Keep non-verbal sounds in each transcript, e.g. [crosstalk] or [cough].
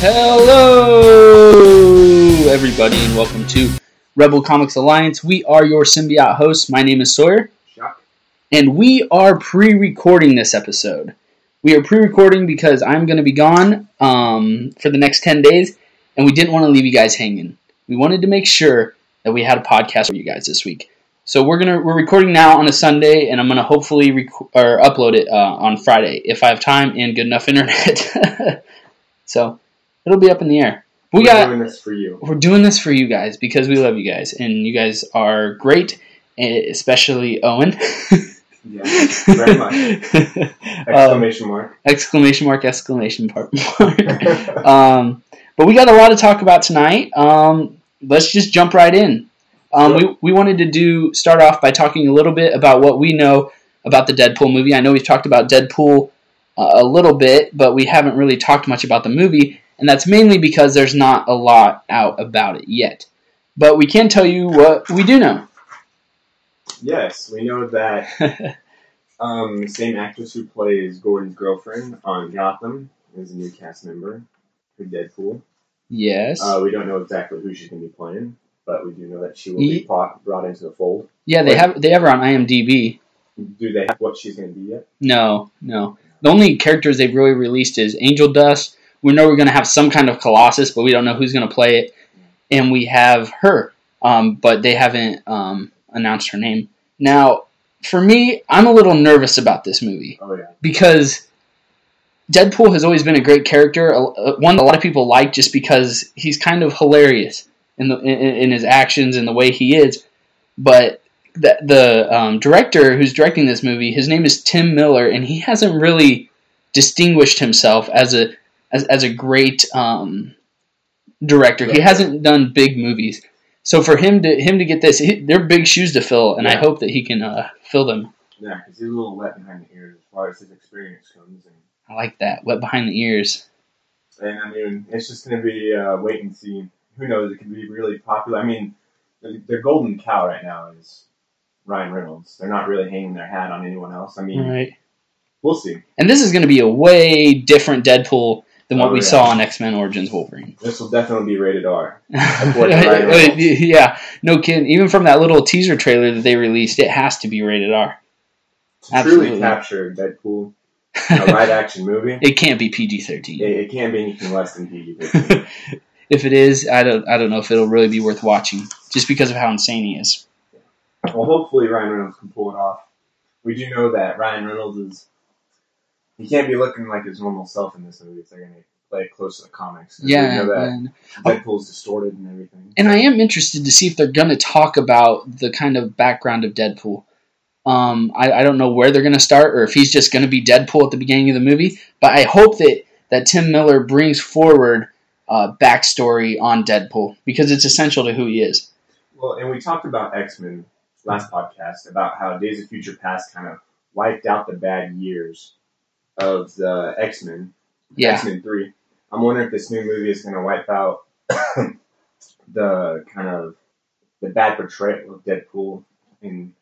Hello, everybody, and welcome to Rebel Comics Alliance. We are your symbiote hosts. My name is Sawyer, Shock. and we are pre recording this episode. We are pre recording because I'm going to be gone um, for the next 10 days, and we didn't want to leave you guys hanging. We wanted to make sure that we had a podcast for you guys this week. So we're gonna we're recording now on a Sunday, and I'm gonna hopefully rec- or upload it uh, on Friday if I have time and good enough internet. [laughs] so it'll be up in the air. We We're got doing this for you. we're doing this for you guys because we love you guys and you guys are great eh, especially owen Yeah, very much. [laughs] um, Exclamation mark. exclamation mark exclamation part [laughs] mark um, but we got a lot to talk about tonight um, let's just jump right in um, we, we wanted to do start off by talking a little bit about what we know about the deadpool movie i know we've talked about deadpool uh, a little bit but we haven't really talked much about the movie and that's mainly because there's not a lot out about it yet but we can tell you what we do know yes, we know that [laughs] um, the same actress who plays Gordon's girlfriend on Gotham is a new cast member for Deadpool. yes Uh, we don't know exactly who she's going to be playing, but we do know that she will be brought, brought into the fold. yeah they have they have her on imdb Do they have what she's going to be yet? No, no. The only characters they've really released is Angel Dust. We know we're going to have some kind of Colossus, but we don't know who's going to play it. And we have her, um, but they haven't um, announced her name. Now, for me, I'm a little nervous about this movie Oh yeah, because Deadpool has always been a great character, one that a lot of people like just because he's kind of hilarious in the in, in his actions and the way he is. But the the um, director who's directing this movie, his name is Tim Miller, and he hasn't really distinguished himself as a as, as a great um, director. He hasn't done big movies. So for him to him to get this, he, they're big shoes to fill, and I hope that he can uh, fill them. yeah, because he's a little wet behind the ears as far as his experience comes, and, I like that. Wet behind the ears. and I mean, it's just going to be uh, wait and see. Who knows? It could be really popular. I mean, the, their golden cow right now is Ryan Reynolds. They're not really hanging their hat on anyone else. I mean, Right. we'll see. And this is going to be a way different Deadpool than what Oh, we yeah. saw on X Men Origins Wolverine. This will definitely be rated R. According to Ryan Reynolds. yeah, no kidding. Even from that little teaser trailer that they released, it has to be rated R. To Absolutely. truly capture Deadpool, a live action movie, [laughs] it can't be PG it, thirteen. it can't be anything less than PG 13. [laughs] if it is, I don't, I don't know if it'll really be worth watching, just because of how insane he is. well, hopefully Ryan Reynolds can pull it off. We do know that Ryan Reynolds is. He can't be looking like his normal self in this movie if they're going to play it close to the comics. Yeah, We know that and, Deadpool's distorted and everything. and I am interested to see if they're going to talk about the kind of background of Deadpool. Um, I, I don't know where they're going to start, or if he's just going to be Deadpool at the beginning of the movie. But I hope that that Tim Miller brings forward uh, backstory on Deadpool because it's essential to who he is. Well, and we talked about X Men last podcast about how Days of Future Past kind of wiped out the bad years of the X Men. Yeah, X Men Three. I'm wondering if this new movie is going to wipe out [coughs] the kind of the bad portrayal of Deadpool in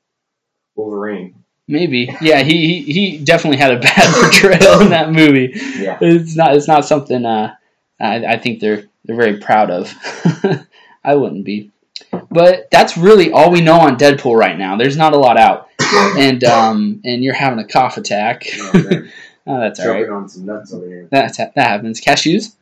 Wolverine. maybe. Yeah, he, he he definitely had a bad [laughs] portrayal in that movie. Yeah, It's not it's not something uh, I, I think they're they're very proud of. [laughs] I wouldn't be, but that's really all we know on Deadpool right now. There's not a lot out, [coughs] and um and you're having a cough attack. oh. [laughs] oh, that's all right. choking on some nuts over here. That's that happens. Cashews.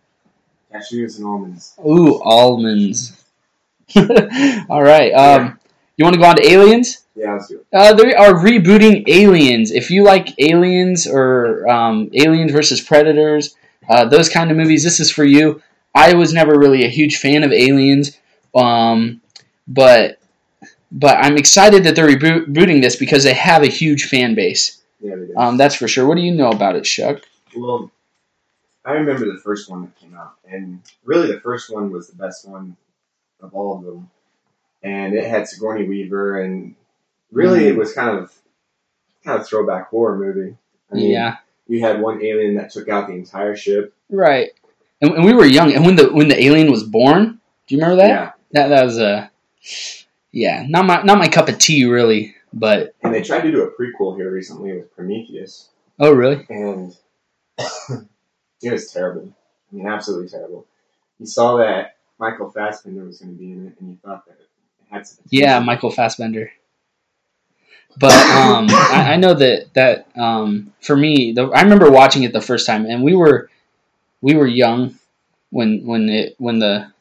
Cashews and almonds. Ooh, almonds. [laughs] all right. Um, you want to go on to aliens? Yeah, let's do it. Uh, they are rebooting Aliens. If you like Aliens or um, Aliens versus Predators, uh, those kind of movies, this is for you. I was never really a huge fan of Aliens, um, but but I'm excited that they're rebooting this because they have a huge fan base. Yeah, they did. Um, that's for sure. What do you know about it, Shuck? Well, I remember the first one that came out, and really the first one was the best one of all of them. And it had Sigourney Weaver, and really it was kind of kind of throwback horror movie. I mean, yeah, you had one alien that took out the entire ship. right. And, and we were young, and when the when the alien was born, do you remember that? Yeah, That that was uh, yeah, not my not my cup of tea really, but and they tried to do a prequel here recently with Prometheus, oh really? and [laughs] it was terrible. I mean, absolutely terrible. You saw that Michael Fassbender was going to be in it, and you thought that it had some. Yeah. Michael Fassbender. But um, [laughs] I, I know that that um, for me, the, I remember watching it the first time, and we were we were young when when it when the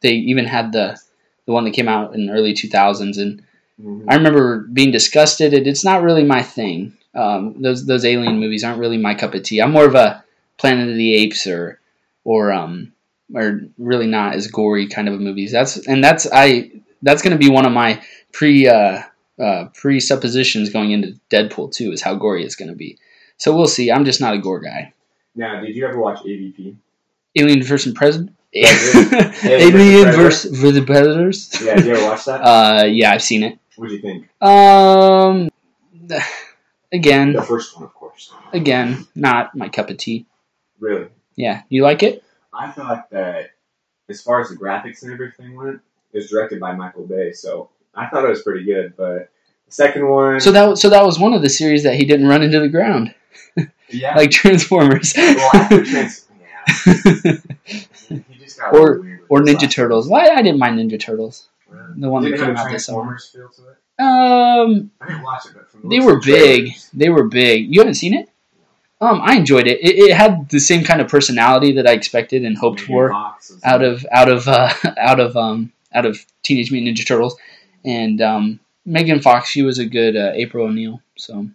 they even had the the one that came out in the early two thousands, and Mhm. I remember being disgusted. It, it's not really my thing. Um, those those alien movies aren't really my cup of tea. I'm more of a Planet of the Apes or or um or really not as gory kind of a movies. That's and that's I that's going to be one of my pre uh, uh, presuppositions going into Deadpool too is how gory it's going to be. So we'll see. I'm just not a gore guy. Now, did you ever watch AVP? Alien versus President. Predator. Alien versus the Predators. [laughs] Yeah, did you ever watch that? Uh, yeah, I've seen it. What'd you think? Um, [laughs] again, The first one, of course. again, not my cup of tea. Really, Yeah, you like it? I thought that as far as the graphics and everything went, it was directed by Michael Bay, so I thought it was pretty good. But the second one, So that so that was one of the series that he didn't run into the ground [laughs] yeah, like Transformers. well, after [laughs] Trans, yeah, he just got Or- weird or Ninja Turtles. Why I didn't mind Ninja Turtles. One. The one Did that it have came out this summer. Transformers feel to it? Um, I didn't watch it, but from the they were big. trailers- They were big. You haven't seen it? Um, I enjoyed it. It, it had the same kind of personality that I expected and hoped Megan for out of out of uh, [laughs] out of um out of Teenage Mutant Ninja Turtles, and um, Megan Fox. She was a good uh, April O'Neil. So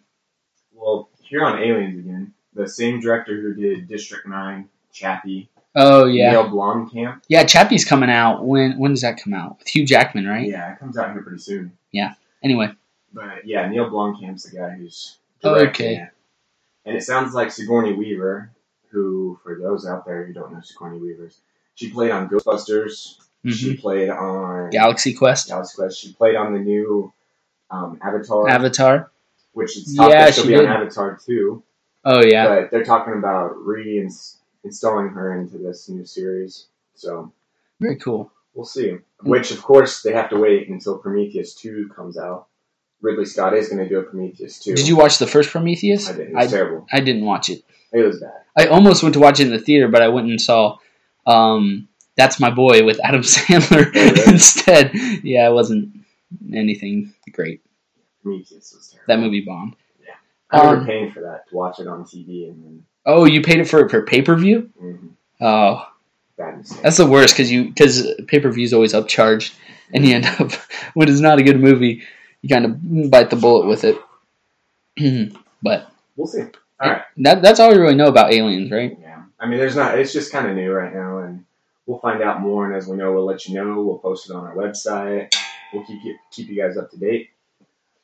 Well, here on Aliens again, the same director who did District Nine, Chappie, oh yeah, Neil Blomkamp. yeah. Chappie's coming out. When when does that come out? With Hugh Jackman, right? Yeah, it comes out here pretty soon. Yeah. Anyway, But yeah, Neil Blomkamp's the guy who's Oh, directing okay. it. And it sounds like Sigourney Weaver, who, for those out there who don't know Sigourney Weaver's, she played on Ghostbusters. She mhm. played on Galaxy Quest, Galaxy Quest. She played on the new um, Avatar, Avatar. which is Yeah, she'll she be did. on Avatar too. Oh yeah, But they're talking about reinstalling her into this new series. So very cool. we'll see. Which, of course, they have to wait until Prometheus 2 comes out. Ridley Scott is going to do a Prometheus 2. Did you watch the first Prometheus? I did. It was I, terrible. I didn't watch it. It was bad. I almost went to watch it in the theater, but I went and saw um, That's My Boy with Adam [laughs] Sandler Oh, instead. Yeah, it wasn't anything great. Prometheus was terrible. That movie bombed. Yeah, I remember um, paying for that to watch it on TV and then Oh, you paid it for for pay per view? mm, Oh, that's the worst because you because pay per view is always upcharged, and you end up [laughs] when it's not a good movie, you kind of bite the bullet with it. [clears throat] but we'll see. All right. that that's all we really know about aliens, right? Yeah. I mean, there's not. It's just kind of new right now, and we'll find out more. And as we know, we'll let you know. We'll post it on our website. We'll keep you keep you guys up to date.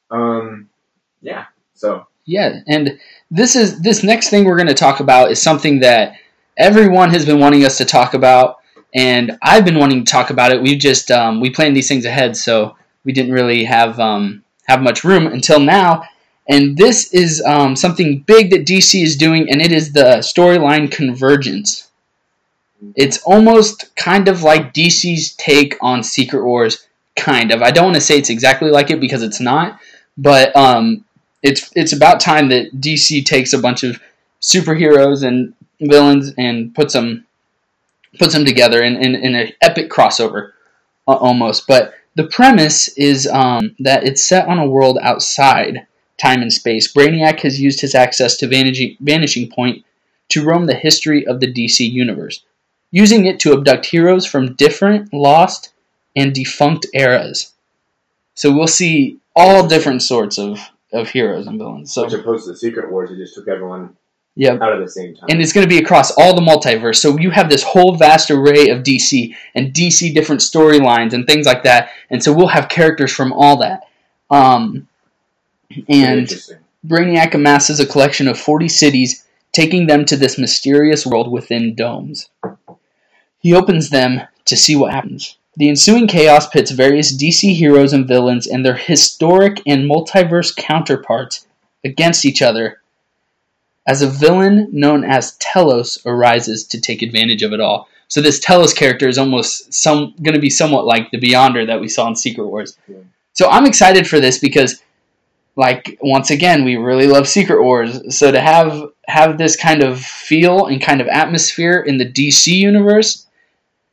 Um. Yeah. So Yeah, and this is this next thing we're going to talk about is something that everyone has been wanting us to talk about, and I've been wanting to talk about it. We just um, we planned these things ahead, so we didn't really have um, have much room until now. And this is um, something big that DC is doing, and it is the storyline convergence. It's almost kind of like DC's take on Secret Wars, kind of. I don't want to say it's exactly like it because it's not, but um, it's it's about time that DC takes a bunch of superheroes and villains and puts them puts them together in, in, in an epic crossover uh, almost. But the premise is um, that it's set on a world outside time and space. Brainiac has used his access to Vanishing, Vanishing Point to roam the history of the DC universe, using it to abduct heroes from different, lost, and defunct eras. So we'll see all different sorts of, of heroes and villains. So which opposed to the Secret Wars, it just took everyone yeah, out at the same time. and it's going to be across all the multiverse. So you have this whole vast array of DC and DC different storylines and things like that. And so we'll have characters from all that. Um, and Brainiac amasses a collection of 40 cities, taking them to this mysterious world within domes. He opens them to see what happens. The ensuing chaos pits various DC heroes and villains and their historic and multiverse counterparts against each other as a villain known as Telos arises to take advantage of it all. So this Telos character is almost some going to be somewhat like the Beyonder that we saw in Secret Wars. Yeah. So I'm excited for this because like once again we really love Secret Wars. So to have have this kind of feel and kind of atmosphere in the DC universe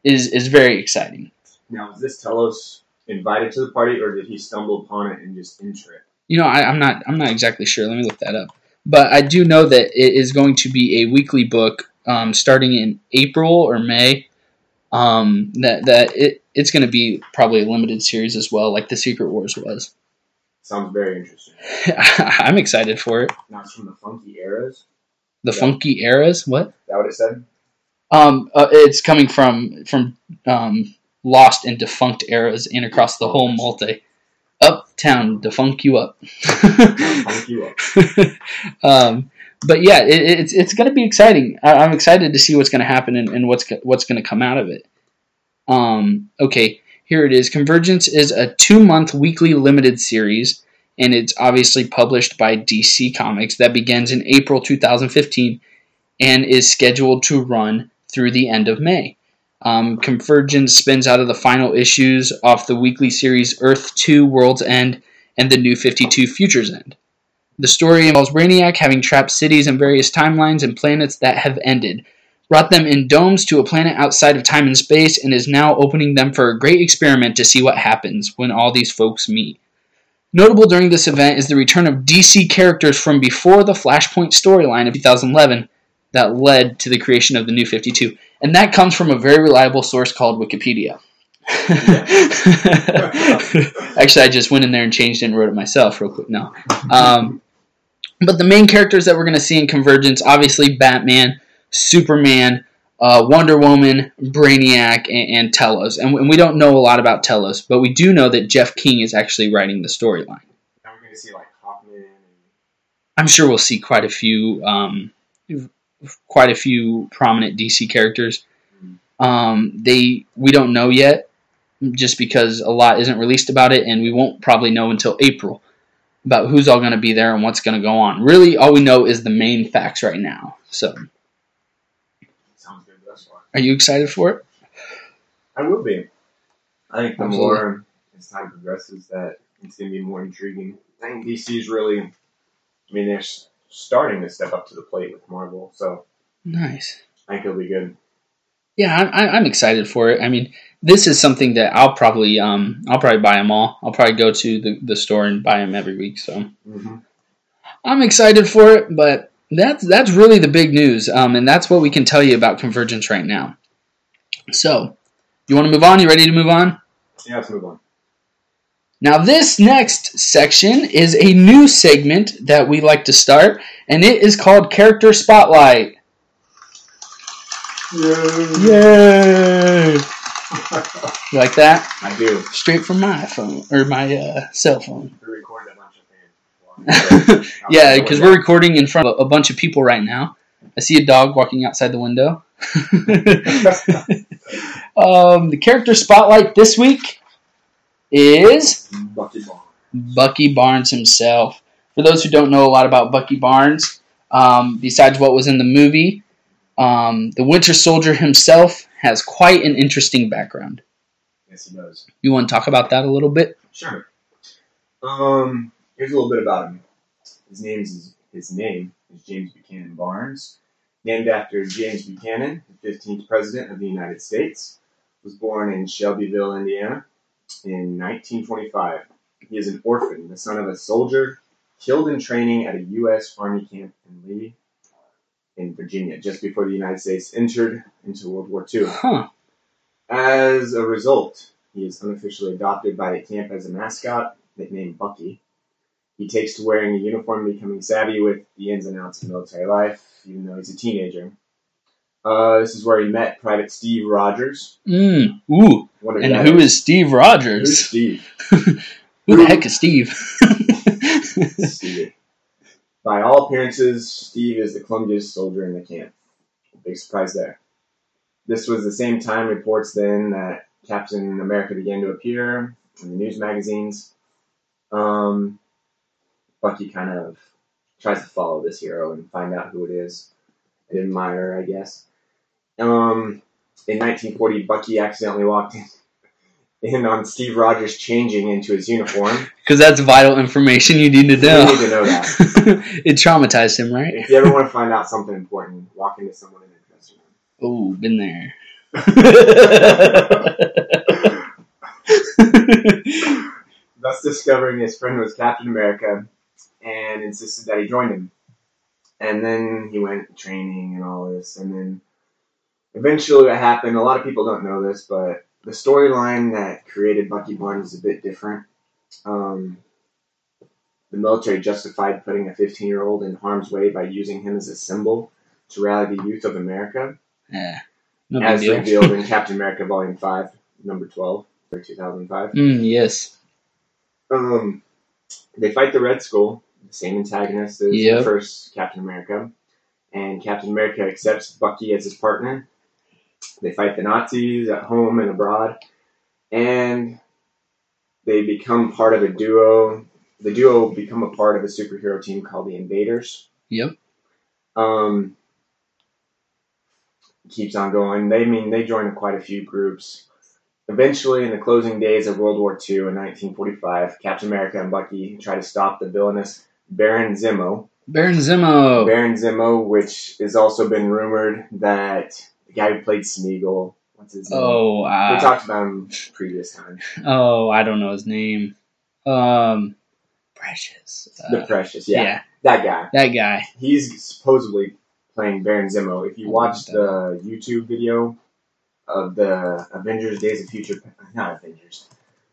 is is very exciting. Now, is this Telos invited to the party, or did he stumble upon it and just enter it? You know, I, I'm not I'm not exactly sure. Let me look that up. But I do know that it is going to be a weekly book um, starting in April or May. Um, that that it it's going to be probably a limited series as well, like the Secret Wars was. Sounds very interesting. [laughs] I'm excited for it. Now it's from the funky eras. The Yeah. funky eras. What? Is that what it said? Um, uh, it's coming from from um, lost and defunct eras and across the whole multi. Uptown defunk you up. Funk you up. [laughs] um, but yeah, it, it's it's going to be exciting. I, I'm excited to see what's going to happen and, and what's what's going to come out of it. Um, okay, here it is. Convergence is a two month weekly limited series, and it's obviously published by DC Comics. That begins in April 2015 and is scheduled to run through the end of May. Um, Convergence spins out of the final issues off the weekly series Earth 2 World's End and the New 52 Future's End. The story involves Brainiac having trapped cities in various timelines and planets that have ended, brought them in domes to a planet outside of time and space, and is now opening them for a great experiment to see what happens when all these folks meet. Notable during this event is the return of DC characters from before the Flashpoint storyline of 2011 that led to the creation of the New 52. And that comes from a very reliable source called Wikipedia. [laughs] Actually, I just went in there and changed it and wrote it myself real quick. No. Um, but the main characters that we're going to see in Convergence obviously Batman, Superman, uh, Wonder Woman, Brainiac, and, and Telos. And, and we don't know a lot about Telos, but we do know that Jeff King is actually writing the storyline. We're going to see like Hawkman I'm sure we'll see quite a few, um, quite a few prominent DC characters. Um, they we don't know yet, just because a lot isn't released about it, and we won't probably know until April about who's all going to be there and what's going to go on. Really, all we know is the main facts right now. So, sounds good are you excited for it? I will be. I think the Absolutely. more as time progresses, that it's going to be more intriguing. I think DC's really, I mean, they're s- starting to step up to the plate with Marvel, so Nice. I think it'll be good. Yeah, I'm, I'm I'm excited for it. I mean, this is something that I'll probably um I'll probably buy them all. I'll probably go to the, the store and buy them every week. So. Mm-hmm. I'm excited for it, but that's that's really the big news, um, and that's what we can tell you about Convergence right now. So, you want to move on? You ready to move on? Yeah, let's move on. Now, this next section is a new segment that we like to start, and it is called Character Spotlight. Yay! [laughs] You like that? I do. Straight from my phone or my uh, cell phone. We're recording a bunch of fans. [laughs] yeah, because we're recording in front of a bunch of people right now. I see a dog walking outside the window. [laughs] um, the character spotlight this week is Bucky Barnes. Bucky Barnes himself. For those who don't know a lot about Bucky Barnes, um, besides what was in the movie, um, the Winter Soldier himself has quite an interesting background. Yes, he does. You want to talk about that a little bit? Sure. Um, here's a little bit about him. His name is his name is James Buchanan Barnes, named after James Buchanan, the 15th president of the United States. Was born in Shelbyville, Indiana, in 1925. He is an orphan, the son of a soldier killed in training at a U.S. Army camp in Lee, in Virginia, just before the United States entered into World War II. Huh. As a result, he is unofficially adopted by the camp as a mascot, nicknamed Bucky. He takes to wearing a uniform, becoming savvy with the ins and outs of military life, even though he's a teenager. Uh, this is where he met Private Steve Rogers. Mm. Ooh. And who is Steve Who's Rogers? Steve? [laughs] Who the heck is Steve? [laughs] Steve. By all appearances, Steve is the clumsiest soldier in the camp. Big surprise there. This was the same time reports then that Captain America began to appear in the news magazines. Um, Bucky kind of tries to follow this hero and find out who it is and admire, I guess. Um, in 1940, Bucky accidentally walked in, [laughs] in on Steve Rogers changing into his uniform. Because that's vital information you need to know. You need to know that. [laughs] it traumatized him, right? If you ever want to find out something important, walk into someone in their dressing room. Oh, been there. [laughs] Thus discovering his friend was Captain America and insisted that he join him. And then he went training and all this, and then eventually what happened, a lot of people don't know this, but the storyline that created Bucky Barnes is a bit different. Um, the military justified putting a 15 year old in harm's way by using him as a symbol to rally the youth of America, yeah. No as deal. revealed in [laughs] Captain America Volume 5, number 12, for 2005. Mm, yes. Um, they fight the Red Skull, the same antagonist as Yep. the first Captain America, and Captain America accepts Bucky as his partner. They fight the Nazis at home and abroad, and they become part of a duo. The duo become a part of a superhero team called the Invaders. Yep. Um, keeps on going. They I mean they join quite a few groups. Eventually, in the closing days of World War II in 1945, Captain America and Bucky try to stop the villainous Baron Zemo. Baron Zemo. Baron Zemo, which has also been rumored that the guy who played Smeagol, what's his name? Oh, we uh, talked about him previous time. oh, I don't know his name. Um, Precious. The Uh, Precious, yeah. yeah, that guy. that guy. He's supposedly playing Baron Zemo. If you watch the YouTube video of the Avengers Days of Future, not Avengers.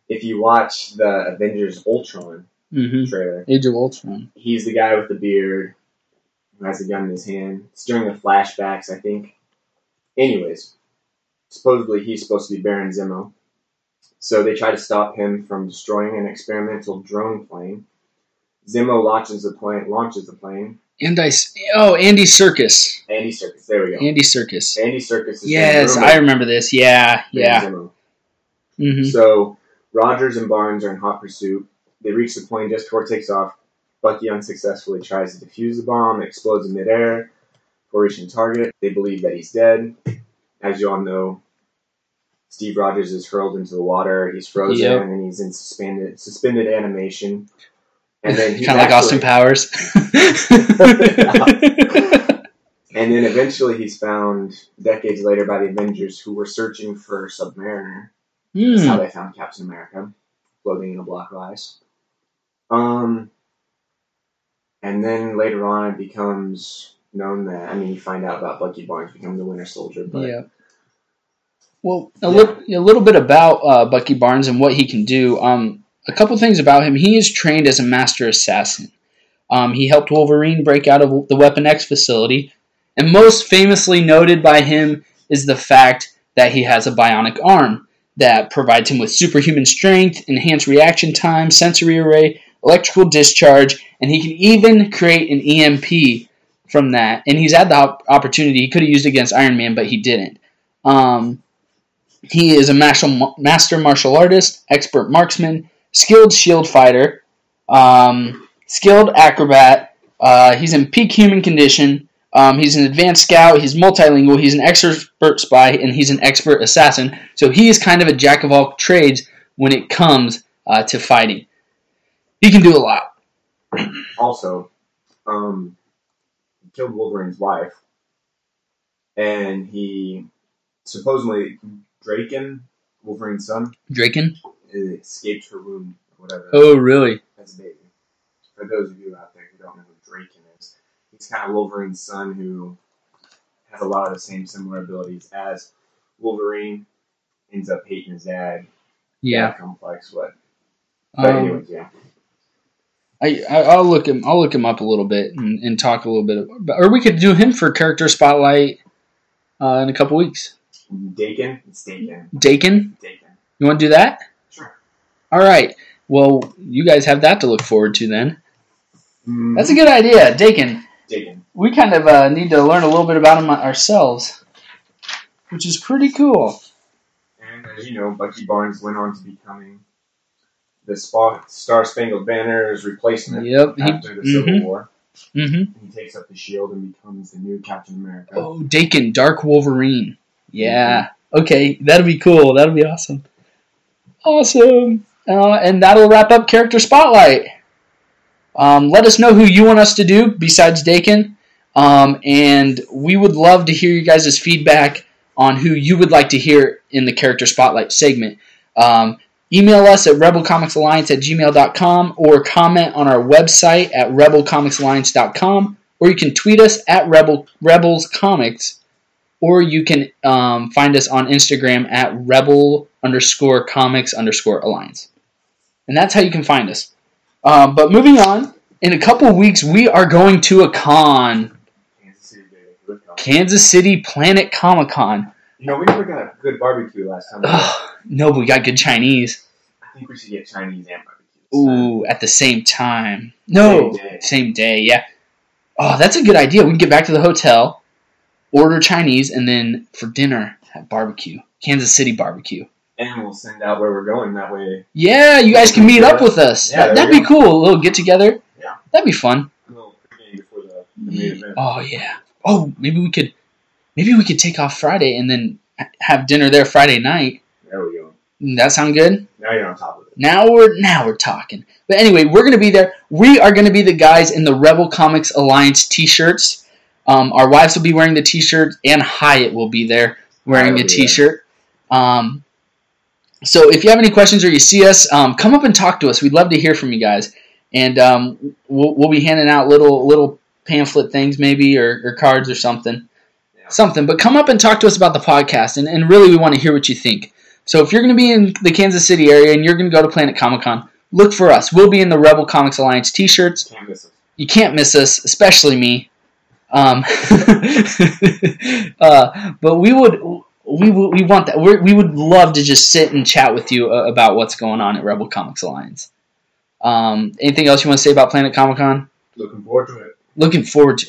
If you watch the Avengers Ultron hmm trailer, Age of Ultron. he's the guy with the beard who has a gun in his hand. It's during the flashbacks, I think. Anyways, supposedly he's supposed to be Baron Zemo. So they try to stop him from destroying an experimental drone plane. Zemo launches the plane. Launches the plane. Andy. Oh, Andy Serkis. Andy Serkis. There we go. Andy Serkis. Andy Serkis. Yes, I remember this. Yeah, be yeah. Zemo. hmm So Rogers and Barnes are in hot pursuit. They reach the plane just before it takes off. Bucky unsuccessfully tries to defuse the bomb. It explodes in midair. Reaching target, they believe that he's dead. As you all know, Steve Rogers is hurled into the water. He's frozen Yep. and he's in suspended suspended animation. And then he's Kind of like Austin Powers. [laughs] And then eventually he's found decades later by the Avengers who were searching for Submariner. That's how Hmm. they found Captain America, floating in a block of ice. Um, and then later on, it becomes known that I mean, you find out about Bucky Barnes becoming the Winter Soldier, but Yeah. Well, a, Yeah. little, a little bit about uh, Bucky Barnes and what he can do. Um, a couple things about him. He is trained as a master assassin. Um, he helped Wolverine break out of the Weapon X facility, and most famously noted by him is the fact that he has a bionic arm that provides him with superhuman strength, enhanced reaction time, sensory array, electrical discharge, and he can even create an EMP from that. And he's had the op- opportunity. He could have used against Iron Man, but he didn't. Um, he is a master martial artist, expert marksman, skilled shield fighter, um, skilled acrobat. Uh, he's in peak human condition. Um, he's an advanced scout. He's multilingual. He's an expert spy, and he's an expert assassin. So he is kind of a jack of all trades when it comes uh, to fighting. He can do a lot. also, um, killed Wolverine's wife, and he supposedly Draken, Wolverine's son, Draken. escaped her womb, or whatever. Oh, really? as a baby. For those of you out there who don't know who Draken is, he's kind of Wolverine's son who has a lot of the same similar abilities as Wolverine. Ends up hating his dad. Yeah. Complex. What? But Um, anyways, yeah. I, I I'll look him I'll look him up a little bit and, and talk a little bit about, or we could do him for character spotlight uh, in a couple weeks. Daken. It's Daken. Daken, Daken. you want to do that? Sure. All right. Well, you guys have that to look forward to then. Mm, That's a good idea, Daken. Daken. We kind of uh, need to learn a little bit about him ourselves, which is pretty cool. And as you know, Bucky Barnes went on to becoming the Star Spangled Banner's replacement Yep. He, after the Civil mhm. War. hmm He takes up the shield and becomes the new Captain America. Oh, Daken, Dark Wolverine. Yeah. Okay, that'll be cool. That'll be awesome. Awesome. Uh, and that'll wrap up Character Spotlight. Um, let us know who you want us to do besides Daken. Um, and we would love to hear you guys' feedback on who you would like to hear in the Character Spotlight segment. Um, email us at rebelcomicsalliance at gmail.com or comment on our website at rebelcomicsalliance.com or you can tweet us at rebel rebels comics or you can um, find us on instagram at rebel underscore comics underscore alliance. And that's how you can find us. Um, but moving on in a couple weeks we are going to a con. Kansas City, Planet Good call. Kansas city planet comic-con You know, we never got a good barbecue last time. Ugh, no but we got good chinese I think we should get Chinese and barbecue. Ooh, at the same time. No, Same day. same day. Yeah. Oh, that's a good idea. We can get back to the hotel, order Chinese, and then for dinner have barbecue, Kansas City barbecue. And we'll send out where we're going. That way, Yeah, you guys can meet up with us. Yeah, that, that'd we be cool. A little get together. Yeah. That'd be fun. a little pregame before the, the main event. Oh yeah. Oh, maybe we could, maybe we could take off Friday and then have dinner there Friday night. There we go. That sound good? Now you're on top of it. Now we're now we're talking. But anyway, we're gonna be there. We are gonna be the guys in the Rebel Comics Alliance T-shirts. Um, our wives will be wearing the T-shirt, and Hyatt will be there wearing a will be there. T-shirt. Um, so if you have any questions or you see us, um, come up and talk to us. We'd love to hear from you guys, and um, we'll, we'll be handing out little little pamphlet things maybe or, or cards or something. Something. But come up and talk to us about the podcast, and, and really we want to hear what you think. So if you're going to be in the Kansas City area and you're going to go to Planet Comic Con, look for us. We'll be in the Rebel Comics Alliance T-shirts. Can't miss us. You can't miss us, especially me. Um, [laughs] uh, but we would, we we want that. We're, we would love to just sit and chat with you uh, about what's going on at Rebel Comics Alliance. Um, anything else you want to say about Planet Comic Con? Looking forward to it. Looking forward to.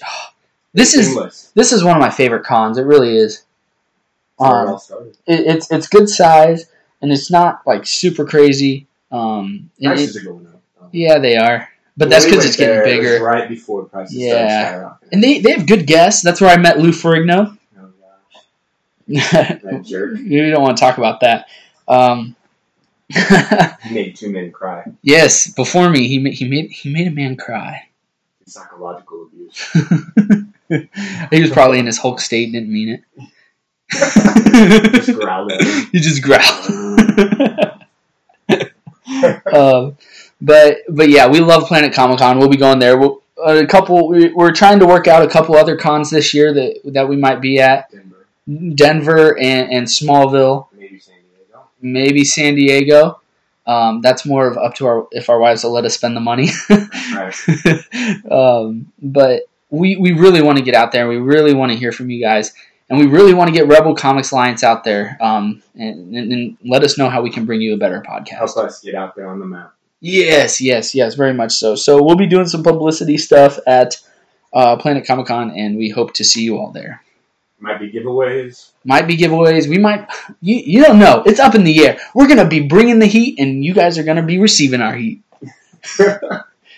This is Seamless. this is one of my favorite cons. It really is. It Um, it, it's it's good size and it's not like super crazy. Um, Prices it- are going up. yeah, they are, but that's because it's getting there, it bigger. right before prices Yeah. And they, they have good guests. That's where I met Lou Ferrigno. oh gosh, [laughs] that jerk. we don't want to talk about that. Um, He made two men cry. [laughs] yes, before me, he made, he made he made a man cry. Psychological abuse. [laughs] [laughs] he was probably in his Hulk state, didn't mean it. Just growled [laughs] he just growled. [laughs] um, but but yeah, we love Planet Comic Con. We'll be going there. We'll, a couple. We, we're trying to work out a couple other cons this year that that we might be at. Denver, Denver and, and Smallville, maybe San Diego. maybe San Diego. Um, that's more of up to our if our wives will let us spend the money. Right. um, but we we really want to get out there. We really want to hear from you guys, and we really want to get Rebel Comics Alliance out there. Um, and, and, and let us know how we can bring you a better podcast. Help us get out there on the map. Yes, yes, yes, very much so. So we'll be doing some publicity stuff at uh, Planet Comic Con, and we hope to see you all there. Might be giveaways. Might be giveaways. We might. You, you don't know. It's up in the air. We're gonna be bringing the heat, and you guys are gonna be receiving our heat. [laughs]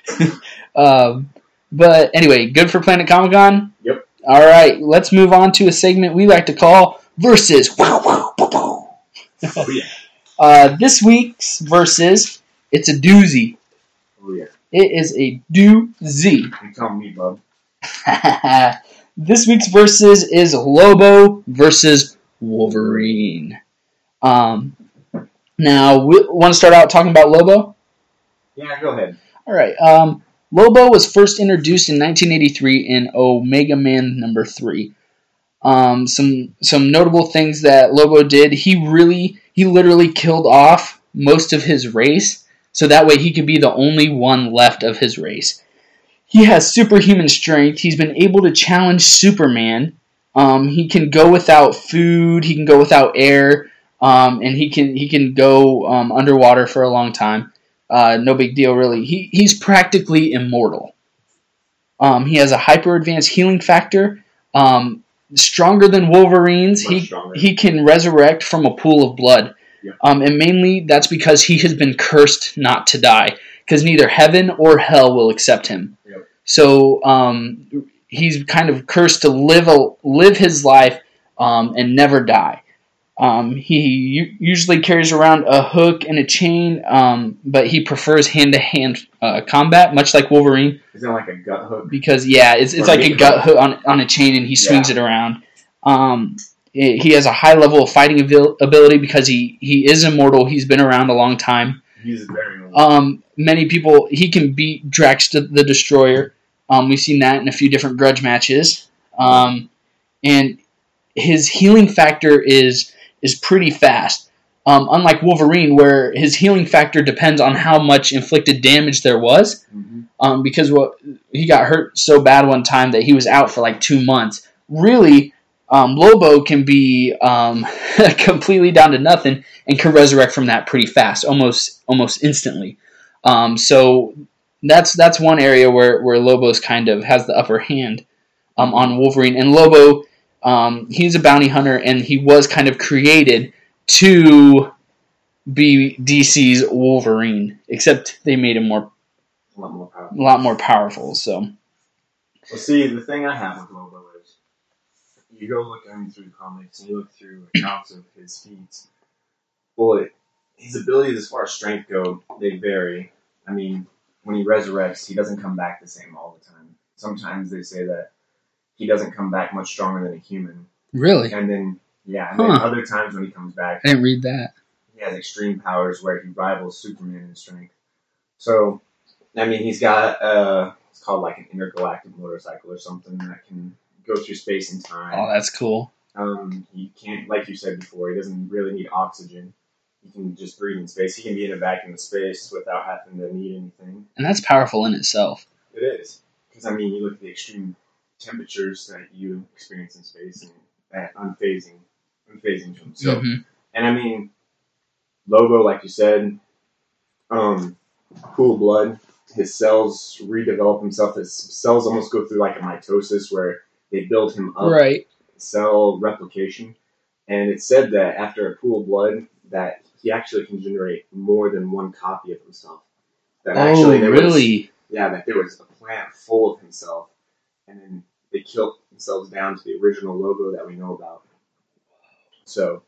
[laughs] um, but anyway, good for Planet Comic Con. Yep. All right, let's move on to a segment we like to call versus. Wow, wow, bow, bow. Oh yeah. [laughs] Uh, this week's versus, it's a doozy. Oh yeah. It is a doozy. You tell me, bub. [laughs] this week's versus is Lobo versus Wolverine. Um, now, we want to start out talking about Lobo. Yeah, go ahead. All right. Um, Lobo was first introduced in 1983 in Omega Man number three. Um, some some notable things that Lobo did. He really, he literally killed off most of his race, so that way he could be the only one left of his race. He has superhuman strength. He's been able to challenge Superman. Um, he can go without food. He can go without air, um, and he can he can go um, underwater for a long time. Uh, no big deal, really. He he's practically immortal. Um, he has a hyper advanced healing factor, um, stronger than Wolverine's. Much He stronger. he can resurrect from a pool of blood, Yeah. um, and mainly that's because he has been cursed not to die, because neither heaven or hell will accept him. So um, he's kind of cursed to live a live his life um, and never die. Um, he usually carries around a hook and a chain, um, but he prefers hand-to-hand uh, combat, much like Wolverine. Isn't it like a gut hook? Because yeah, it's, it's Or like a gut hook on, on a chain, and he swings it around. Um, i- he has a high level of fighting abil- ability because he, he is immortal. He's been around a long time. He's very old. Um, many people he can beat Drax the, the Destroyer. Um, we've seen that in a few different grudge matches. Um, and his healing factor is is pretty fast. Um, unlike Wolverine, where his healing factor depends on how much inflicted damage there was. Mhm. Um, because what he got hurt so bad one time that he was out for like two months. Really, um, Lobo can be um, [laughs] completely down to nothing and can resurrect from that pretty fast, almost almost instantly. Um, so that's that's one area where where Lobo's kind of has the upper hand um, on Wolverine. And Lobo, um, he's a bounty hunter, and he was kind of created to be DC's Wolverine, except they made him more A lot more powerful. a lot more powerful. So Well, see, the thing I have with Lobo is you go look at him through the comics and you look through accounts of his feats. Boy, his abilities as far as strength go, they vary. I mean, when he resurrects, he doesn't come back the same all the time. Sometimes they say that he doesn't come back much stronger than a human. really, And then, yeah, and then other times when he comes back, I didn't read that. he has extreme powers where he rivals Superman in strength. So, I mean, he's got uh, it's called like an intergalactic motorcycle or something that can go through space and time. Oh, that's cool. Um, he can't, like you said before, he doesn't really need oxygen. He can just breathe in space. He can be in a vacuum of space without having to need anything. And that's powerful in itself. It is because I mean, you look at the extreme temperatures that you experience in space and that unfazing to him. So. Mhm. And I mean, Lobo, like you said, um, cool blood. His cells redevelop himself. His cells almost go through like a mitosis where they build him up, Right. cell replication. And it's said that after a pool of blood, that he actually can generate more than one copy of himself. That oh, there was- really? yeah, that there was a plant full of himself, and then they killed themselves down to the original Lobo that we know about. So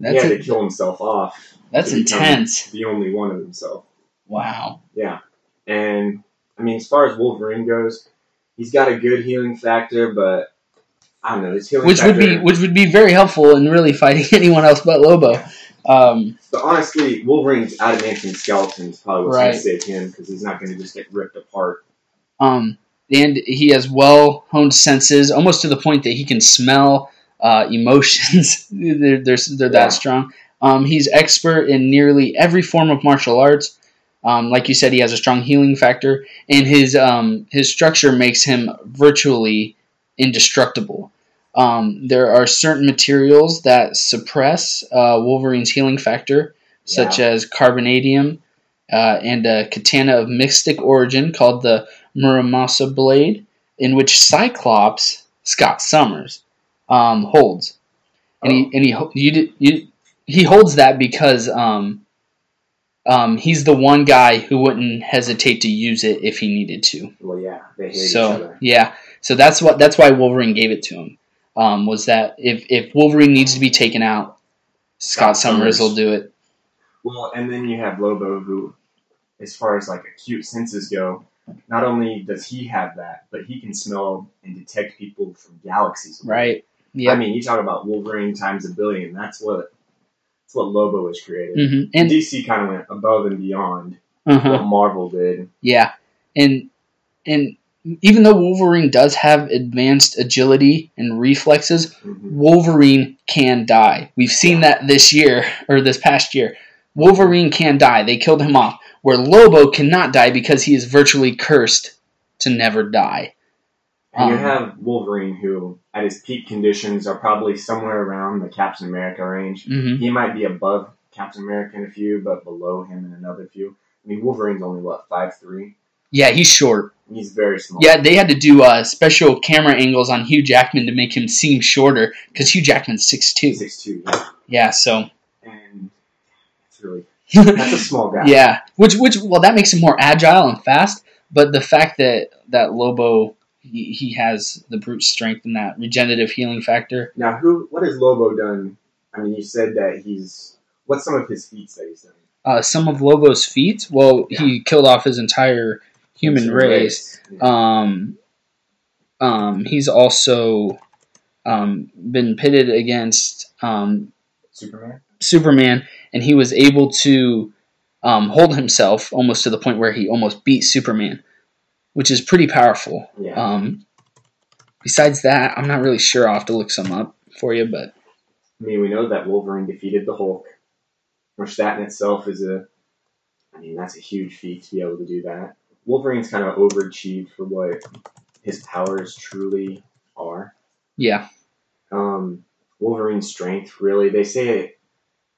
That's he had a- to kill himself off. that's intense. The only one of himself. Wow. Yeah. And I mean, as far as Wolverine goes, he's got a good healing factor, but I don't know. His healing Which would be which would be very helpful in really fighting [laughs] anyone else but Lobo. Um, But honestly, Wolverine's adamantium skeleton is probably what's Right. going to save him because he's not going to just get ripped apart. um, and he has well honed senses, almost to the point that he can smell uh, emotions. [laughs] they're they're, they're Yeah. that strong. Um, he's expert in nearly every form of martial arts. Um, like you said, he has a strong healing factor, and his um, his structure makes him virtually indestructible. Um, there are certain materials that suppress uh, Wolverine's healing factor, such Yeah. as carbonadium uh, and a katana of mystic origin called the Muramasa blade, in which Cyclops Scott Summers um, holds, and he and he you, you he holds that because um, um, he's the one guy who wouldn't hesitate to use it if he needed to. Well, yeah, they hate each So other. yeah, so that's what that's why Wolverine gave it to him. Um, was that if if Wolverine needs to be taken out, Scott, Scott Summers Summers. will do it. Well, and then you have Lobo, who, as far as like acute senses go, not only does he have that, but he can smell and detect people from galaxies. away. Right. Yeah. I mean, you talk about Wolverine times a billion. That's what that's what Lobo was created. hmm And DC kind of went above and beyond uh-huh. what Marvel did. Yeah, and and even though Wolverine does have advanced agility and reflexes, Mhm. Wolverine can die. We've seen that this year or this past year. Wolverine can die. They killed him off. Where Lobo cannot die because he is virtually cursed to never die. And you Um, have Wolverine, who at his peak conditions are probably somewhere around the Captain America range. hmm He might be above Captain America in a few, but below him in another few. I mean, Wolverine's only what five three. Yeah, he's short. He's very small. Yeah, they had to do uh, special camera angles on Hugh Jackman to make him seem shorter because Hugh Jackman's six two. six two. Yeah. Yeah, so And it's really that's a small guy. [laughs] Yeah, which which well that makes him more agile and fast. But the fact that that Lobo he, he has the brute strength and that regenerative healing factor. Now, who? What has Lobo done? I mean, you said that he's. What's some of his feats that he's done? Uh, some of Lobo's feats. Well, he killed off his entire human Human race. Yeah. Um, um, he's also um, been pitted against um, Superman. Superman, and he was able to um, hold himself almost to the point where he almost beat Superman, which is pretty powerful. Yeah. Um, besides that, I'm not really sure. I'll have to look some up for you, but I mean, we know that Wolverine defeated the Hulk, which that in itself is a. I mean, that's a huge feat to be able to do that. Wolverine's kind of overachieved for what his powers truly are. yeah, Um, Wolverine's strength, really, they say it,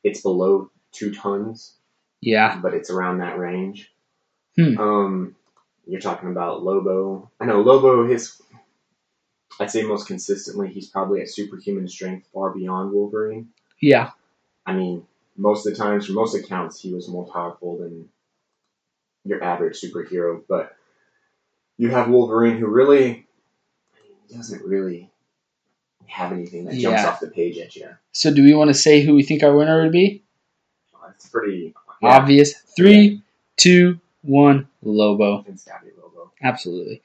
it's below two tons, yeah, but it's around that range. Hmm. Um, you're talking about Lobo. I know Lobo. His, I'd say most consistently, he's probably at superhuman strength, far beyond Wolverine. yeah, I mean, most of the times, for most accounts, he was more powerful than your average superhero. But you have Wolverine, who really I mean, he doesn't really have anything that jumps Yeah. off the page at you. So, do we want to say who we think our winner would be? It's pretty yeah, Obvious. Three, two, one. Lobo. It's gotta be Lobo. Absolutely.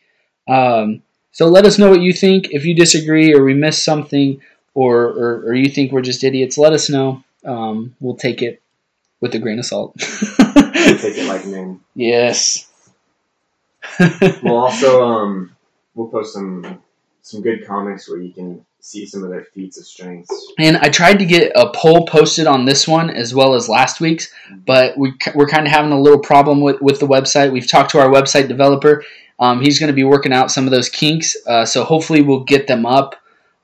Um, so let us know what you think. If you disagree or we missed something or, or, or you think we're just idiots, let us know. Um, we'll take it with a grain of salt. Take it like [laughs] men. yes. We'll also [laughs] um we'll post some some good comics where you can see some of their feats of strength. and I tried to get a poll posted on this one as well as last week's, but we, we're kind of having a little problem with, with the website. We've talked to our website developer. Um, he's going to be working out some of those kinks, uh, so hopefully we'll get them up.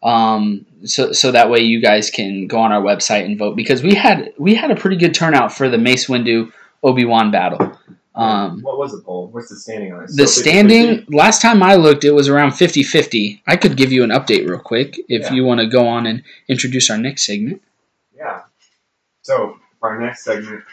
Um, so, so that way you guys can go on our website and vote because we had we had a pretty good turnout for the Mace Windu Obi Wan battle. Um, what was the poll? What's the standing on it? the Still 50-50? standing last time I looked, it was around 50-50. I could give you an update real quick if Yeah. you want to go on and introduce our next segment. Yeah. So for our next segment,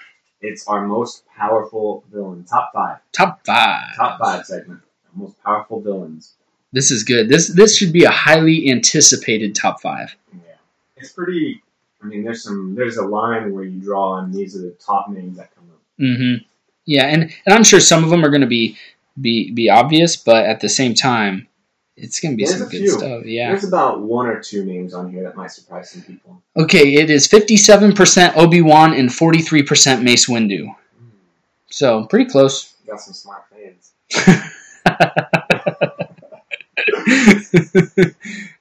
it's our most powerful villain. Top five. Top five. Top five segment. Our most powerful villains. This is good. This this should be a highly anticipated top five. Yeah. It's pretty. I mean, there's some. There's a line where you draw, and these are the top names that come up. Mm-hmm. Yeah, and, and I'm sure some of them are going to be be be obvious, but at the same time, it's going to be There's some good few. stuff. Yeah. There's about one or two names on here that might surprise some people. Okay, it is 57% Obi Wan and 43% Mace Windu. So pretty close. You got some smart fans. [laughs]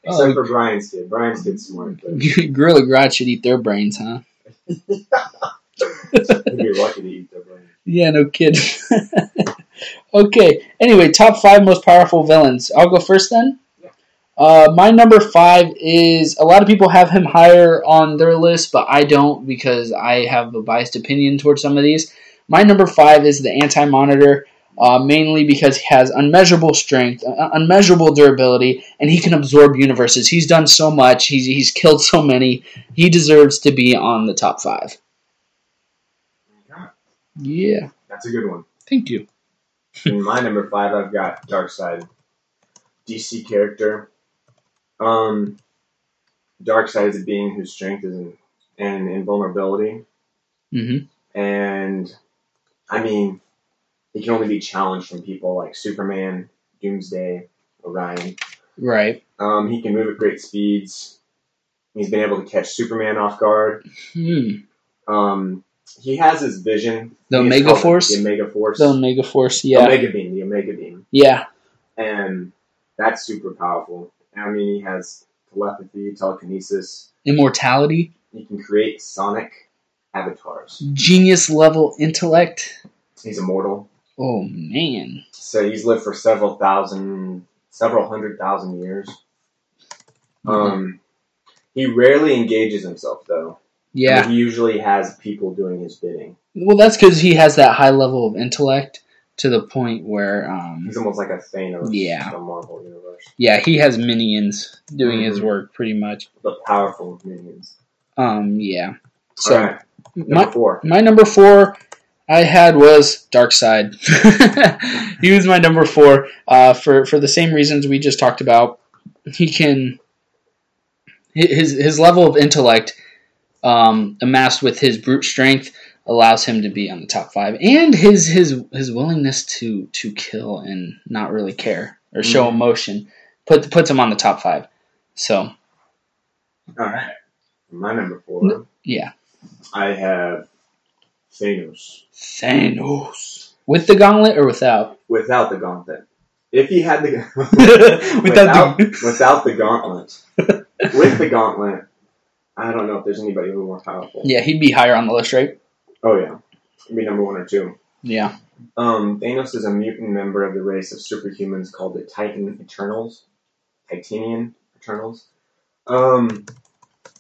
Except oh, for Brian's kid. Brian's kid's smart, but [laughs] Gorilla Grodd should eat their brains, huh? [laughs] you'd be lucky to eat their. Yeah, no kidding. [laughs] okay. Anyway, top five most powerful villains. I'll go first then. Uh, my number five is a lot of people have him higher on their list, but I don't because I have a biased opinion towards some of these. My number five is the Anti Monitor, uh, mainly because he has unmeasurable strength, uh, unmeasurable durability, and he can absorb universes. He's done so much. He's he's killed so many. He deserves to be on the top five. Yeah, that's a good one. Thank you. In my number five, I've got Darkseid. DC character. Um, Darkseid is a being whose strength is in, and invulnerability, hmm and I mean, he can only be challenged from people like Superman, Doomsday, Orion. Right. Um, he can move at great speeds. He's been able to catch Superman off guard. Hmm. Um, he has his vision. The it's Omega Force? The Omega Force. The Omega Force, yeah. Omega Beam. The Omega Beam. Yeah. and that's super powerful. I mean, he has telepathy, telekinesis. Immortality, He can create sonic avatars. genius level intellect. He's immortal, Oh man. so he's lived for several thousand, several hundred thousand years. Um, he rarely engages himself, though. Yeah. he usually has people doing his bidding. Well, that's because he has that high level of intellect to the point where, um, He's almost like a Thanos Yeah. of the Marvel universe, yeah, he has minions doing his Mhm. work pretty much. The powerful minions. Um, yeah. So right, number my four. my number four I had was Darkseid. [laughs] he was my number four uh, for for the same reasons we just talked about. He can his his level of intellect um, amassed with his brute strength allows him to be on the top five, and his his his willingness to to kill and not really care or show Mhm. emotion put puts him on the top five. So All right. My number four, yeah, I have Thanos Thanos with the gauntlet or without? without the gauntlet. If he had the [laughs] without, without, the without the gauntlet, [laughs] with the gauntlet, I don't know if there's anybody who more powerful. yeah, he'd be higher on the list, right? Oh yeah, He'd be number one or two. Yeah. Um, Thanos is a mutant member of the race of superhumans called the Titan Eternals, Titanian Eternals. Um,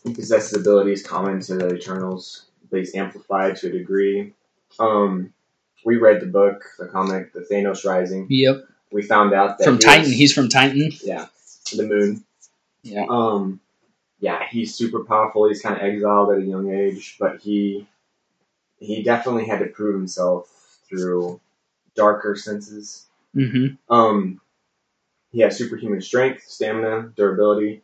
he possesses abilities common to the Eternals, but he's amplified to a degree. Um, we read the book, the comic, the Thanos Rising. Yep. We found out that From he Titan. was- He's from Titan. yeah, the moon. Yeah. Um, yeah, he's super powerful. He's kind of exiled at a young age, but he he definitely had to prove himself through darker senses. Mm-hmm. Um, he has superhuman strength, stamina, durability.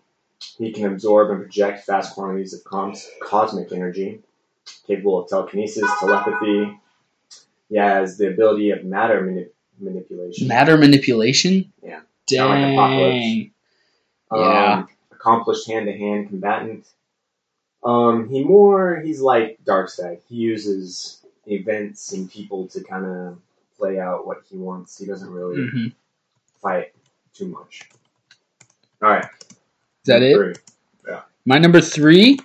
He can absorb and project vast quantities of cos- cosmic energy, capable of telekinesis, telepathy. He has the ability of matter mani- manipulation. Matter manipulation. Yeah. Like Dang. Apocalypse. Yeah. Um, accomplished hand-to-hand combatant. Um, he more he's like Darkseid. He uses events and people to kind of play out what he wants. He doesn't really hmm fight too much. All right, Is that it? Three. My number three.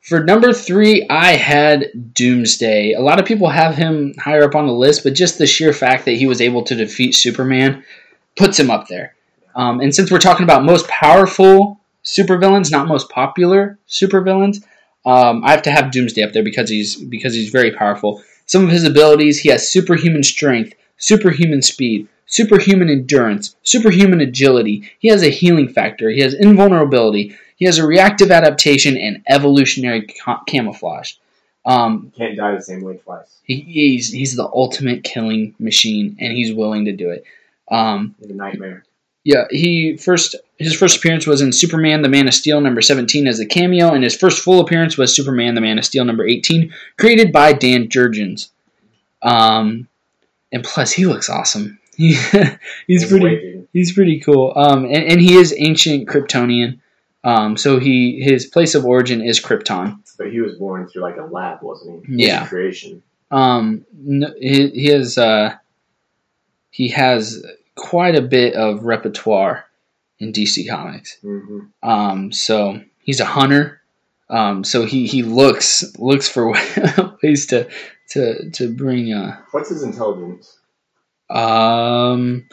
For number three, I had Doomsday. A lot of people have him higher up on the list, but just the sheer fact that he was able to defeat Superman puts him up there. Um, and since we're talking about most powerful supervillains, not most popular supervillains, um, I have to have Doomsday up there because he's because he's very powerful. Some of his abilities, he has superhuman strength, superhuman speed, superhuman endurance, superhuman agility. He has a healing factor. He has invulnerability. He has a reactive adaptation and evolutionary ca- camouflage. Um, Can't die the same way twice. he, he's he's the ultimate killing machine, and he's willing to do it. Um, a nightmare. yeah, he first his first appearance was in Superman: The Man of Steel number seventeen as a cameo, and his first full appearance was Superman: The Man of Steel number eighteen, created by Dan Jurgens. Um, and plus, he looks awesome. [laughs] He, he's pretty he's pretty cool. Um, and, and he is ancient Kryptonian. Um, so he his place of origin is Krypton. But he was born through like a lab, wasn't he? He was a Yeah. creation. Um, n- he, he has uh, he has quite a bit of repertoire in DC Comics. hmm Um, so he's a hunter. Um, so he, he looks looks for [laughs] ways to to to bring uh What's his intelligence? um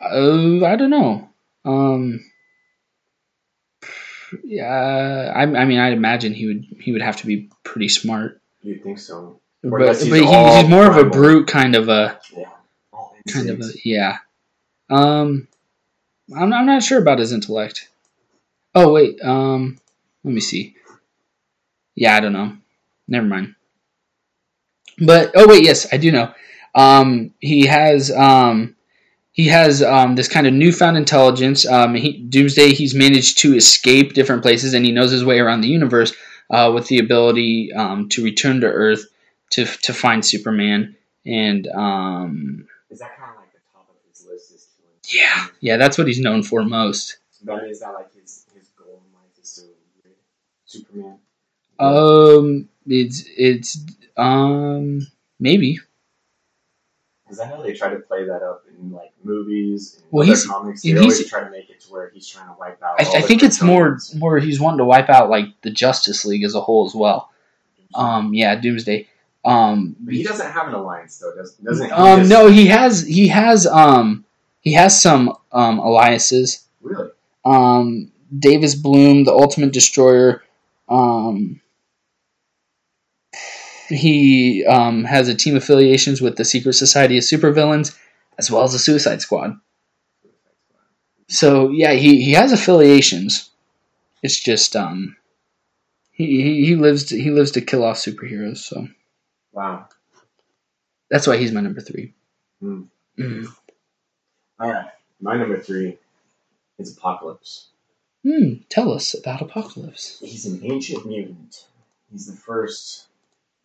uh, I don't know um yeah I, I mean I'd imagine he would he would have to be pretty smart You'd think so. but Or but he, he's he's more of a brute kind of a Yeah. Kind of a yeah um I'm, I'm not sure about his intellect oh wait um let me see yeah i don't know never mind but oh wait yes i do know um he has um he has um, this kind of newfound intelligence. Um, he, Doomsday, he's managed to escape different places, and he knows his way around the universe uh, with the ability um, to return to Earth to to find Superman. And um, Is that kind of like the top of his list? Is killing? Yeah, yeah, that's what he's known for most. But is that like his his goal in life is to Superman? Um, it's it's um maybe. Because I know they try to play that up in like movies and Well, other he's- comics. They and always he's- try to make it to where he's trying to wipe out. I, all I the think it's more Kryptonians. more he's wanting to wipe out like the Justice League as a whole as well. Um, yeah, Doomsday. Um, But he doesn't have an alliance though, does, doesn't he? um, Just- no, he has he has um he has some um alliances. Really? Um, Davis Bloom, the Ultimate Destroyer. Um, he um, has a team affiliations with the Secret Society of Supervillains, as well as the Suicide Squad. So yeah, he, he has affiliations. It's just um, he, he he lives to, he lives to kill off superheroes. So Wow. that's why he's my number three. Hmm. Mm. All right. My number three is Apocalypse. Hmm, tell us about Apocalypse. He's an ancient mutant. He's the first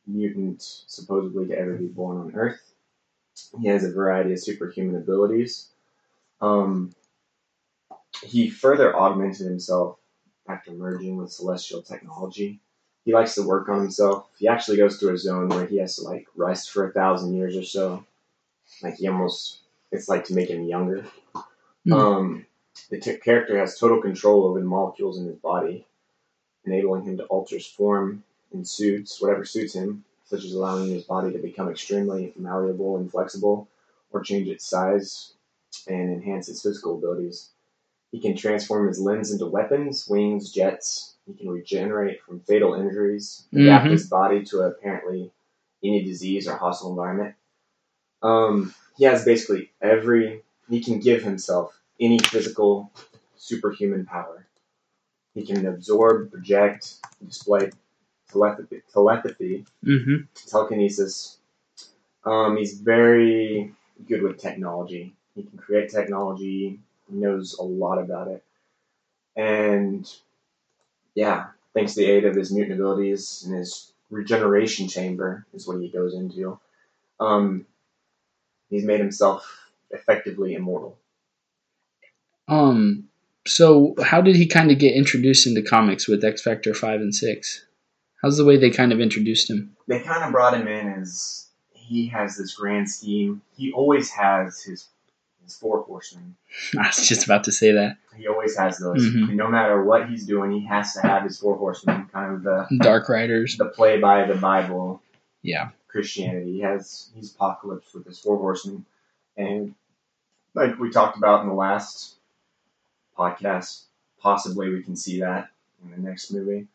mutant supposedly to ever be born on Earth. He has a variety of superhuman abilities. Um, he further augmented himself after merging with celestial technology. He likes to work on himself. He actually goes to a zone where he has to like rest for a thousand years or so. Like he almost, it's like to make him younger. Hmm. Um, the t- character has total control over the molecules in his body, enabling him to alter his form and suits, whatever suits him, such as allowing his body to become extremely malleable and flexible, or change its size and enhance its physical abilities. He can transform his limbs into weapons, wings, jets. He can regenerate from fatal injuries, adapt Mhm. his body to apparently any disease or hostile environment. Um, he has basically every. He can give himself any physical superhuman power. He can absorb, project, display telepathy, telepathy Mm-hmm. telekinesis. Um, he's very good with technology. He can create technology. He knows a lot about it, and yeah, thanks to the aid of his mutant abilities and his regeneration chamber is what he goes into. Um, he's made himself effectively immortal. Um. So, how did he kind of get introduced into comics with X Factor five and six? How's the way they kind of introduced him? They kind of brought him in as he has this grand scheme. He always has his his four horsemen. [laughs] I was just about to say that. He always has those. Mhm. And no matter what he's doing, he has to have his four horsemen, kind of the Dark Riders. the play by the Bible Yeah. Christianity. He has he's apocalypse with his four horsemen, and like we talked about in the last podcast, possibly we can see that in the next movie.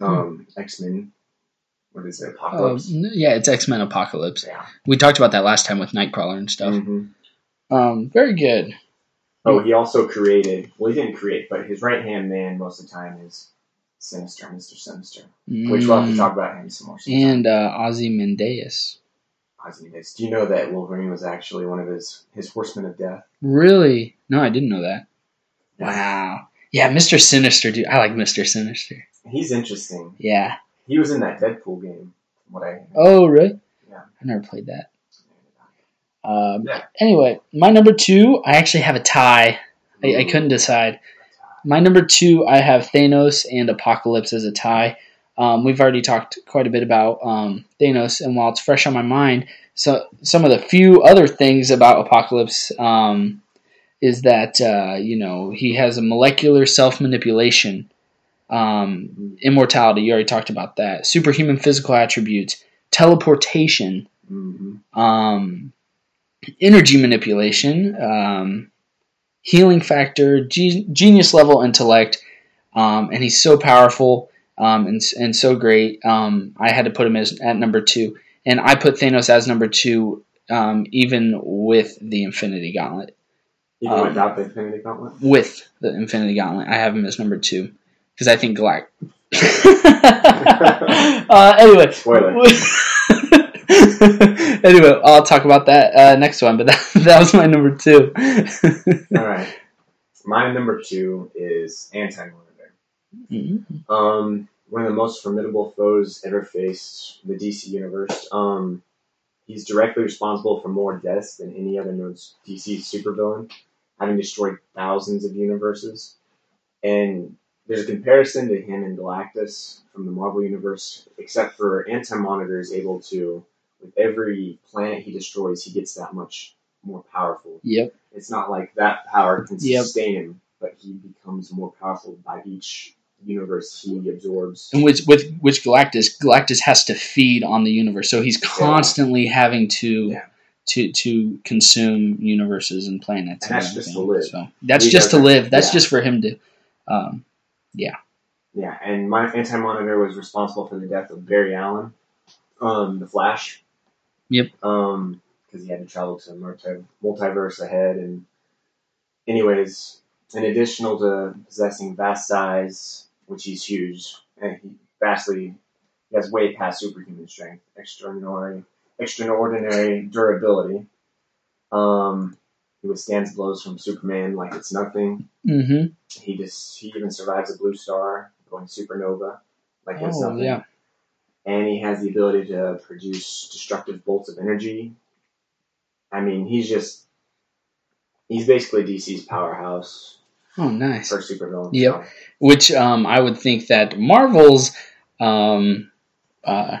Um, X Men. What is it? Uh, Apocalypse. yeah, it's X Men Apocalypse. yeah. We talked about that last time with Nightcrawler and stuff. Mhm. Um, very good. Oh, he also created. Well, he didn't create, but his right hand man most of the time is Sinister, Mister Sinister. Which we'll have to Mm, talk about him some more. sometime. And uh, Ozymandias. Ozymandias. Do you know that Wolverine was actually one of his his horsemen of death? Really? No, I didn't know that. Wow. Yeah, Mister Sinister, dude. I like Mister Sinister. He's interesting. Yeah. He was in that Deadpool game. What I Oh, really? Yeah. I never played that. Um, Yeah. Anyway, my number two, I actually have a tie. I, I couldn't decide. My number two, I have Thanos and Apocalypse as a tie. Um, we've already talked quite a bit about um, Thanos, and while it's fresh on my mind, so some of the few other things about Apocalypse um, is that uh, you know he has a molecular self manipulation, um, immortality. You already talked about that. Superhuman physical attributes, teleportation, hmm um, energy manipulation, um, healing factor, ge- genius level intellect, um, and he's so powerful um, and, and so great. Um, I had to put him as at number two, and I put Thanos as number two, um, even with the Infinity Gauntlet. Even Um, without the Infinity Gauntlet. With the Infinity Gauntlet, I have him as number two because I think Galact. [laughs] [laughs] uh, anyway, Spoiler. [laughs] [laughs] anyway, I'll talk about that uh, next one, but [laughs] that, that was my number two. [laughs] All right. My number two is Anti Monitor. Mhm. Um, one of the most formidable foes ever faced in the DC universe. Um, he's directly responsible for more deaths than any other known DC supervillain, having destroyed thousands of universes. And there's a comparison to him and Galactus from the Marvel universe, except for Anti Monitor is able to, with every planet he destroys, he gets that much more powerful. Yep. It's not like that power can Yep. sustain him, but he becomes more powerful by each universe he absorbs. And with with which Galactus, Galactus has to feed on the universe, so he's constantly having to Yeah. to to consume universes and planets. And that's just to live. So that's He just to live. That's yeah. just for him to. Um, yeah. Yeah, and my anti monitor was responsible for the death of Barry Allen, um, the Flash. Yep. Um, because he had to travel to multi- multiverse ahead, and anyways, in additional to possessing vast size, which he's huge, and he vastly he has way past superhuman strength, extraordinary, extraordinary durability. Um, he withstands blows from Superman like it's nothing. mhm. He just he even survives a blue star going supernova like it's Oh nothing. yeah. And he has the ability to produce destructive bolts of energy. I mean, he's just he's basically DC's powerhouse Oh, nice. for supervillain. Yep. so. Which um, I would think that Marvel's um, uh,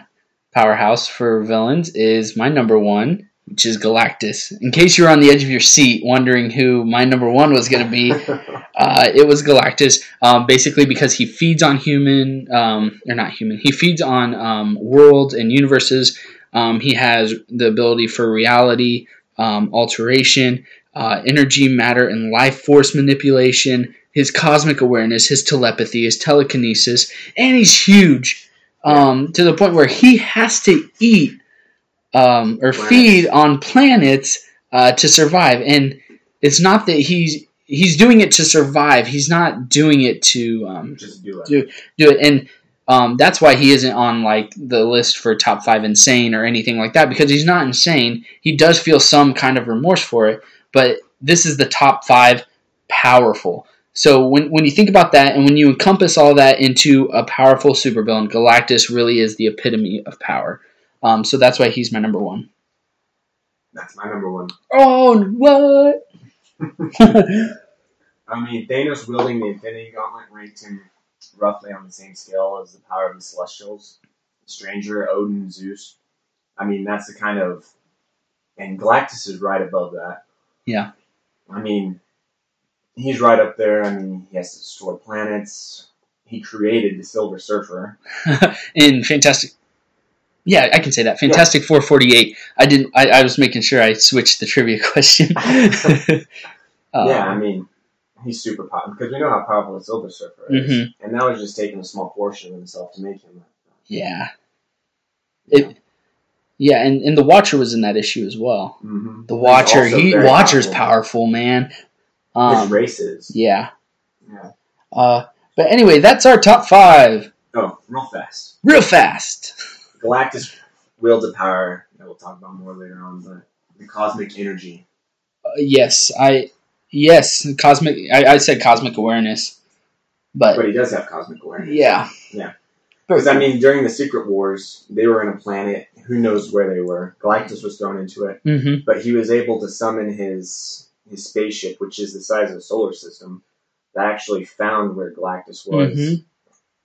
powerhouse for villains is my number one, which is Galactus. In case you were on the edge of your seat wondering who my number one was going to be, [laughs] uh, it was Galactus. Um, basically, because he feeds on human, um, or not human, he feeds on um, worlds and universes. Um, he has the ability for reality um, alteration, uh, energy, matter, and life force manipulation. His cosmic awareness, his telepathy, his telekinesis, and he's huge um, to the point where he has to eat um, or Planets. feed on planets uh, to survive. And it's not that he's he's doing it to survive. He's not doing it to um, just do it. Do- do it. And um, that's why he isn't on like the list for top five insane or anything like that because he's not insane. He does feel some kind of remorse for it, but this is the top five powerful. So when, when you think about that and when you encompass all that into a powerful supervillain, Galactus really is the epitome of power. Um, so that's why he's my number one. That's my number one. Oh, what? [laughs] I mean, Thanos wielding the Infinity Gauntlet ranked him roughly on the same scale as the power of the Celestials. Stranger, Odin, Zeus. I mean, that's the kind of. And Galactus is right above that. Yeah. I mean, he's right up there. I mean, he has to destroy planets. He created the Silver Surfer. [laughs] in Fantastic. Yeah, I can say that. Fantastic 448. I didn't. I, I was making sure I switched the trivia [laughs] question. Um, [laughs] yeah, I mean, he's super powerful because we know how powerful the Silver Surfer is, Mhm. and that was just taking a small portion of himself to make him. Yeah. It. Yeah, and, and the Watcher was in that issue as well. Mm-hmm. The Watcher, he Watcher's powerful, man. His Um, races. yeah. Yeah. Uh, but anyway, that's our top five. Oh, real fast. Real fast. Galactus wields a power that we'll talk about more later on, but the cosmic energy. Uh, yes, I. Yes, cosmic. I, I said cosmic awareness, but But he does have cosmic awareness. yeah, Yeah. Because I mean, during the Secret Wars, they were in a planet. Who knows where they were? Galactus was thrown into it, hmm but he was able to summon his his spaceship, which is the size of a solar system, that actually found where Galactus was. Mhm.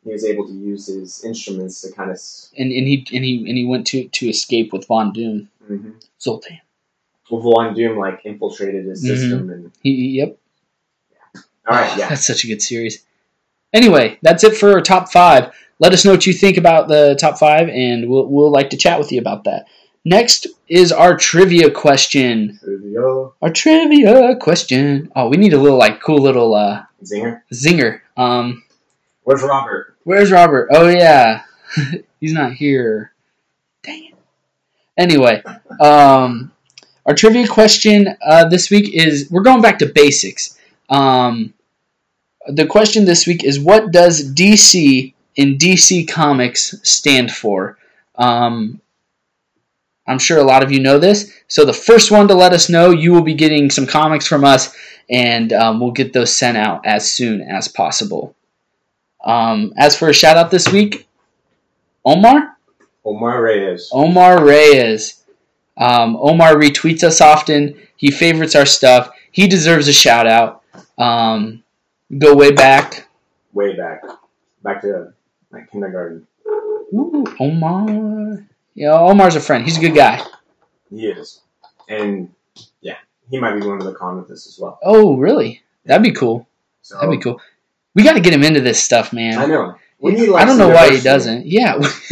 He was able to use his instruments to kind of. and and he and he and he went to to escape with Von Doom. Mm-hmm. Zoltan. Well, Von Doom like infiltrated his Mhm. system, and He, yep. all right, Oh, yeah, [sighs] That's such a good series. Anyway, that's it for our top five. Let us know what you think about the top five, and we'll we'll like to chat with you about that. Next is our trivia question. Trivia. Our trivia question. Oh, we need a little like cool little uh, Zinger. zinger. Um, Where's Robert? where's Robert? Oh yeah, [laughs] he's not here. Dang it. Anyway, um, our trivia question uh, this week is we're going back to basics. Um, the question this week is what does DC in DC Comics stand for? Um, I'm sure a lot of you know this. So the first one to let us know, you will be getting some comics from us, and um, we'll get those sent out as soon as possible. Um, as for a shout out this week, Omar. Omar Reyes. Omar Reyes. Um, Omar retweets us often. He favorites our stuff. He deserves a shout out. Um, go way back. Way back, back to like kindergarten. Ooh, Omar. Yeah, Omar's a friend. He's a good guy. He is, and yeah, he might be going to the con with us as well. Oh, really? That'd be cool. So That'd be cool. We got to get him into this stuff, man. I know. We need, like, I don't know why he doesn't. Yeah, [laughs]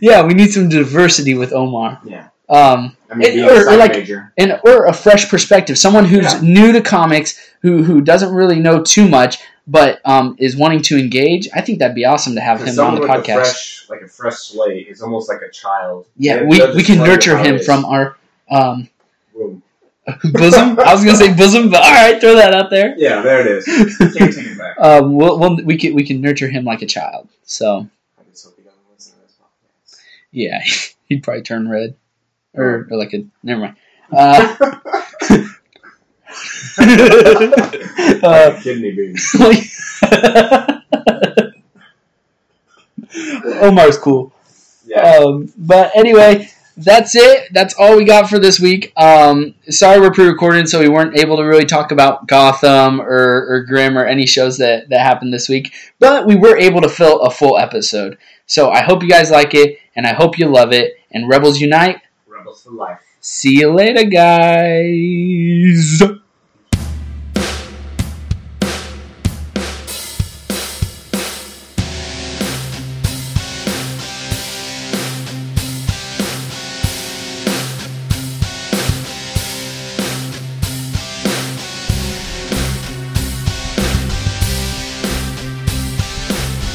yeah. We need some diversity with Omar. Yeah, Um, I mean, It- or- a or like- major. and or a fresh perspective, someone who's Yeah. new to comics, who who doesn't really know too much, but um, is wanting to engage. I think that'd be awesome to have him on the podcast. Fresh, like a fresh slate is almost like a child. yeah, we, we can nurture him from our um, Boom. [laughs] bosom. I was gonna say bosom, but all right, throw that out there. Yeah, there it is. [laughs] Can't take it back. um, we'll, we'll, we can we can nurture him like a child. So I just hope he doesn't listen to this podcast. yeah, [laughs] he'd probably turn red, or, or like a never mind. Uh, uh, kidney bean. Omar's cool. Yeah. Um, but anyway, that's it. That's all we got for this week. Um, sorry we're pre-recorded, so we weren't able to really talk about Gotham or, or Grimm or any shows that, that happened this week. But we were able to fill a full episode. So I hope you guys like it, and I hope you love it. And Rebels Unite. Rebels for life. See you later, guys.